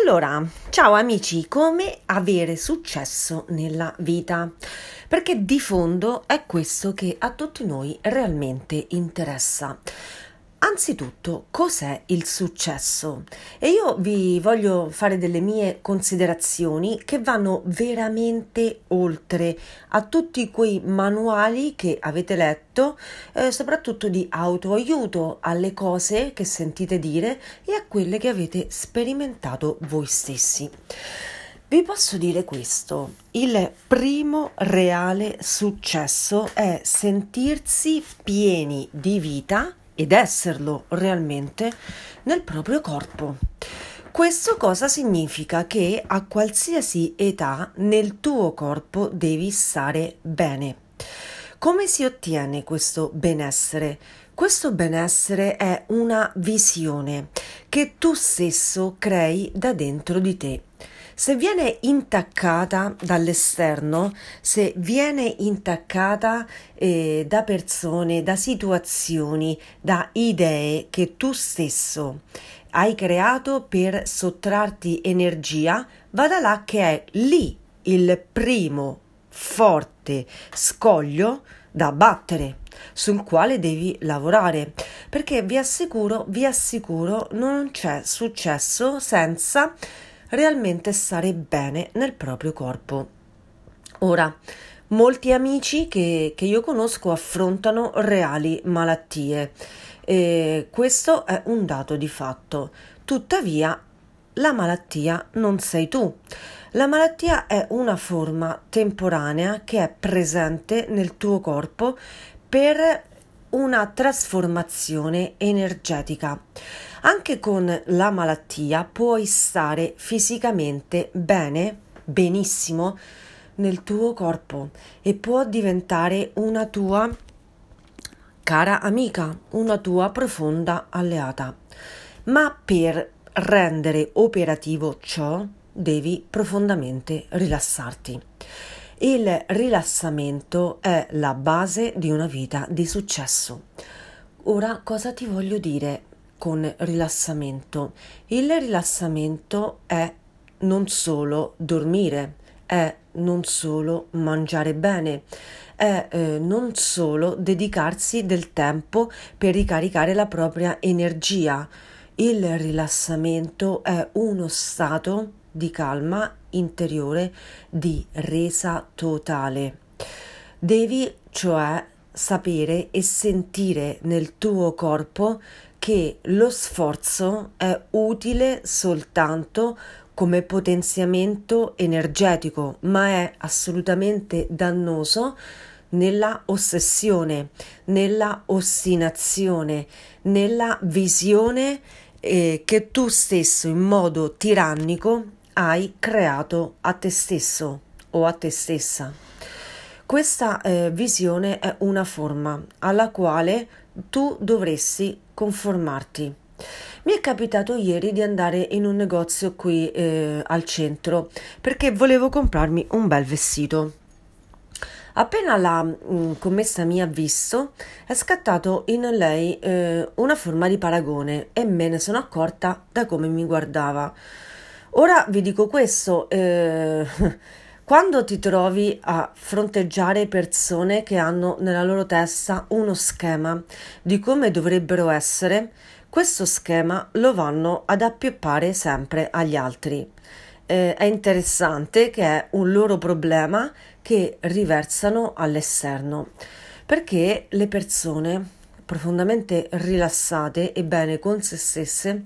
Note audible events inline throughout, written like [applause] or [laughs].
Allora, ciao amici, come avere successo nella vita? Perché di fondo è questo che a tutti noi realmente interessa. Anzitutto, cos'è il successo? E io vi voglio fare delle mie considerazioni che vanno veramente oltre a tutti quei manuali che avete letto, eh, soprattutto di autoaiuto, alle cose che sentite dire e a quelle che avete sperimentato voi stessi. Vi posso dire questo, il primo reale successo è sentirsi pieni di vita ed esserlo realmente nel proprio corpo. Questo cosa significa? Che a qualsiasi età nel tuo corpo devi stare bene. Come si ottiene questo benessere? Questo benessere è una visione che tu stesso crei da dentro di te. Se viene intaccata dall'esterno, se viene intaccata eh, da persone, da situazioni, da idee che tu stesso hai creato per sottrarti energia, vada là che è lì il primo forte scoglio da battere sul quale devi lavorare. Perché vi assicuro vi assicuro non c'è successo senza realmente stare bene nel proprio corpo. Ora, molti amici che, che io conosco affrontano reali malattie. E questo è un dato di fatto. Tuttavia, la malattia non sei tu. La malattia è una forma temporanea che è presente nel tuo corpo per una trasformazione energetica. Anche con la malattia puoi stare fisicamente bene, benissimo, nel tuo corpo e può diventare una tua cara amica, una tua profonda alleata. Ma per rendere operativo ciò devi profondamente rilassarti. Il rilassamento è la base di una vita di successo. Ora cosa ti voglio dire con rilassamento? Il rilassamento è non solo dormire, è non solo mangiare bene, è eh, non solo dedicarsi del tempo per ricaricare la propria energia. Il rilassamento è uno stato di calma interiore di resa totale. Devi cioè sapere e sentire nel tuo corpo che lo sforzo è utile soltanto come potenziamento energetico, ma è assolutamente dannoso nella ossessione, nella ostinazione, nella visione eh, che tu stesso in modo tirannico hai creato a te stesso o a te stessa. Questa eh, visione è una forma alla quale tu dovresti conformarti. Mi è capitato ieri di andare in un negozio qui eh, al centro perché volevo comprarmi un bel vestito. Appena la mh, mm, commessa mi ha visto, è scattato in lei eh, una forma di paragone e me ne sono accorta da come mi guardava. Ora vi dico questo, eh, [laughs] quando ti trovi a fronteggiare persone che hanno nella loro testa uno schema di come dovrebbero essere, questo schema lo vanno ad appioppare sempre agli altri. Eh, è interessante che è un loro problema che riversano all'esterno, perché le persone profondamente rilassate e bene con se stesse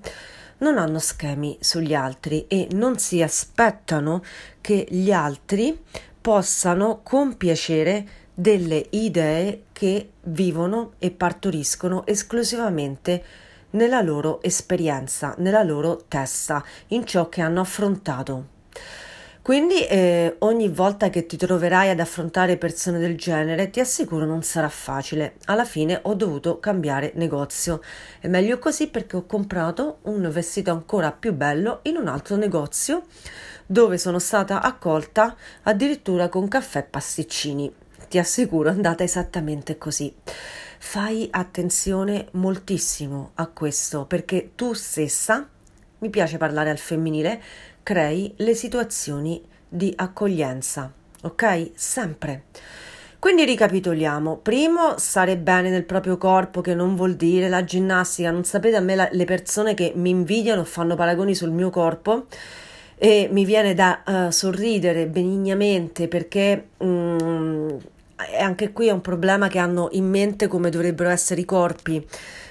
non hanno schemi sugli altri e non si aspettano che gli altri possano compiacere delle idee che vivono e partoriscono esclusivamente nella loro esperienza, nella loro testa, in ciò che hanno affrontato. Quindi eh, ogni volta che ti troverai ad affrontare persone del genere, ti assicuro non sarà facile. Alla fine ho dovuto cambiare negozio. È meglio così perché ho comprato un vestito ancora più bello in un altro negozio dove sono stata accolta addirittura con caffè e pasticcini. Ti assicuro è andata esattamente così. Fai attenzione moltissimo a questo perché tu stessa mi piace parlare al femminile, crei le situazioni di accoglienza, ok? Sempre. Quindi ricapitoliamo. Primo, stare bene nel proprio corpo, che non vuol dire la ginnastica. Non sapete a me la, le persone che mi invidiano fanno paragoni sul mio corpo e mi viene da uh, sorridere benignamente perché um, anche qui è un problema che hanno in mente come dovrebbero essere i corpi,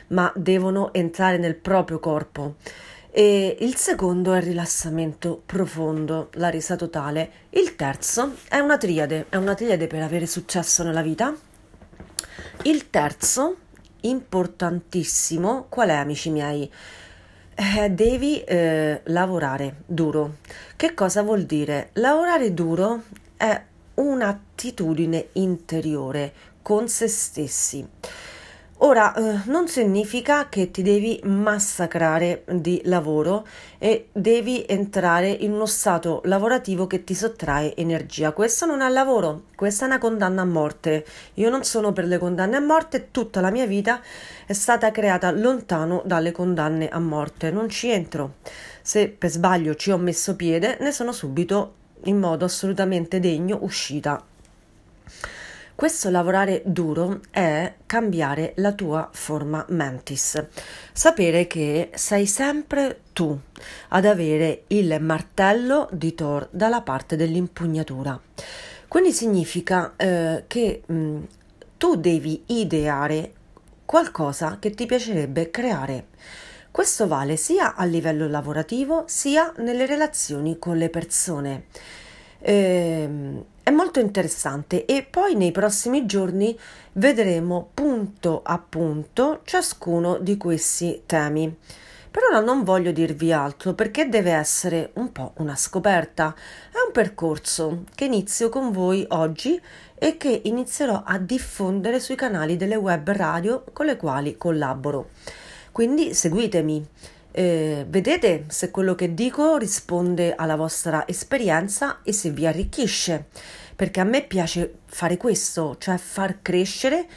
ma devono entrare nel proprio corpo. E il secondo è il rilassamento profondo, la resa totale. Il terzo è una triade, è una triade per avere successo nella vita. Il terzo, importantissimo, qual è amici miei? Eh, devi eh, lavorare duro. Che cosa vuol dire? Lavorare duro è un'attitudine interiore con se stessi. Ora, eh, non significa che ti devi massacrare di lavoro e devi entrare in uno stato lavorativo che ti sottrae energia. Questo non è lavoro, questa è una condanna a morte. Io non sono per le condanne a morte, tutta la mia vita è stata creata lontano dalle condanne a morte. Non ci entro. Se per sbaglio ci ho messo piede, ne sono subito in modo assolutamente degno uscita questo lavorare duro è cambiare la tua forma mentis, sapere che sei sempre tu ad avere il martello di Thor dalla parte dell'impugnatura. Quindi significa eh, che mh, mm, tu devi ideare qualcosa che ti piacerebbe creare. Questo vale sia a livello lavorativo sia nelle relazioni con le persone. Eh, è molto interessante e poi nei prossimi giorni vedremo punto a punto ciascuno di questi temi. Per ora non voglio dirvi altro perché deve essere un po' una scoperta. È un percorso che inizio con voi oggi e che inizierò a diffondere sui canali delle web radio con le quali collaboro. Quindi seguitemi. Eh, vedete se quello che dico risponde alla vostra esperienza e se vi arricchisce, perché a me piace fare questo, cioè far crescere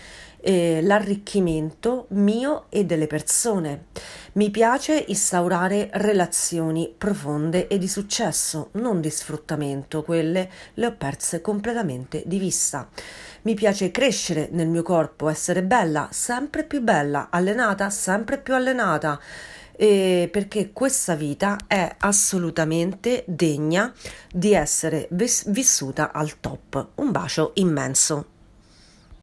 eh, l'arricchimento mio e delle persone. Mi piace instaurare relazioni profonde e di successo, non di sfruttamento, quelle le ho perse completamente di vista. Mi piace crescere nel mio corpo, essere bella, sempre più bella, allenata, sempre più allenata eh, perché questa vita è assolutamente degna di essere vis- vissuta al top. Un bacio immenso.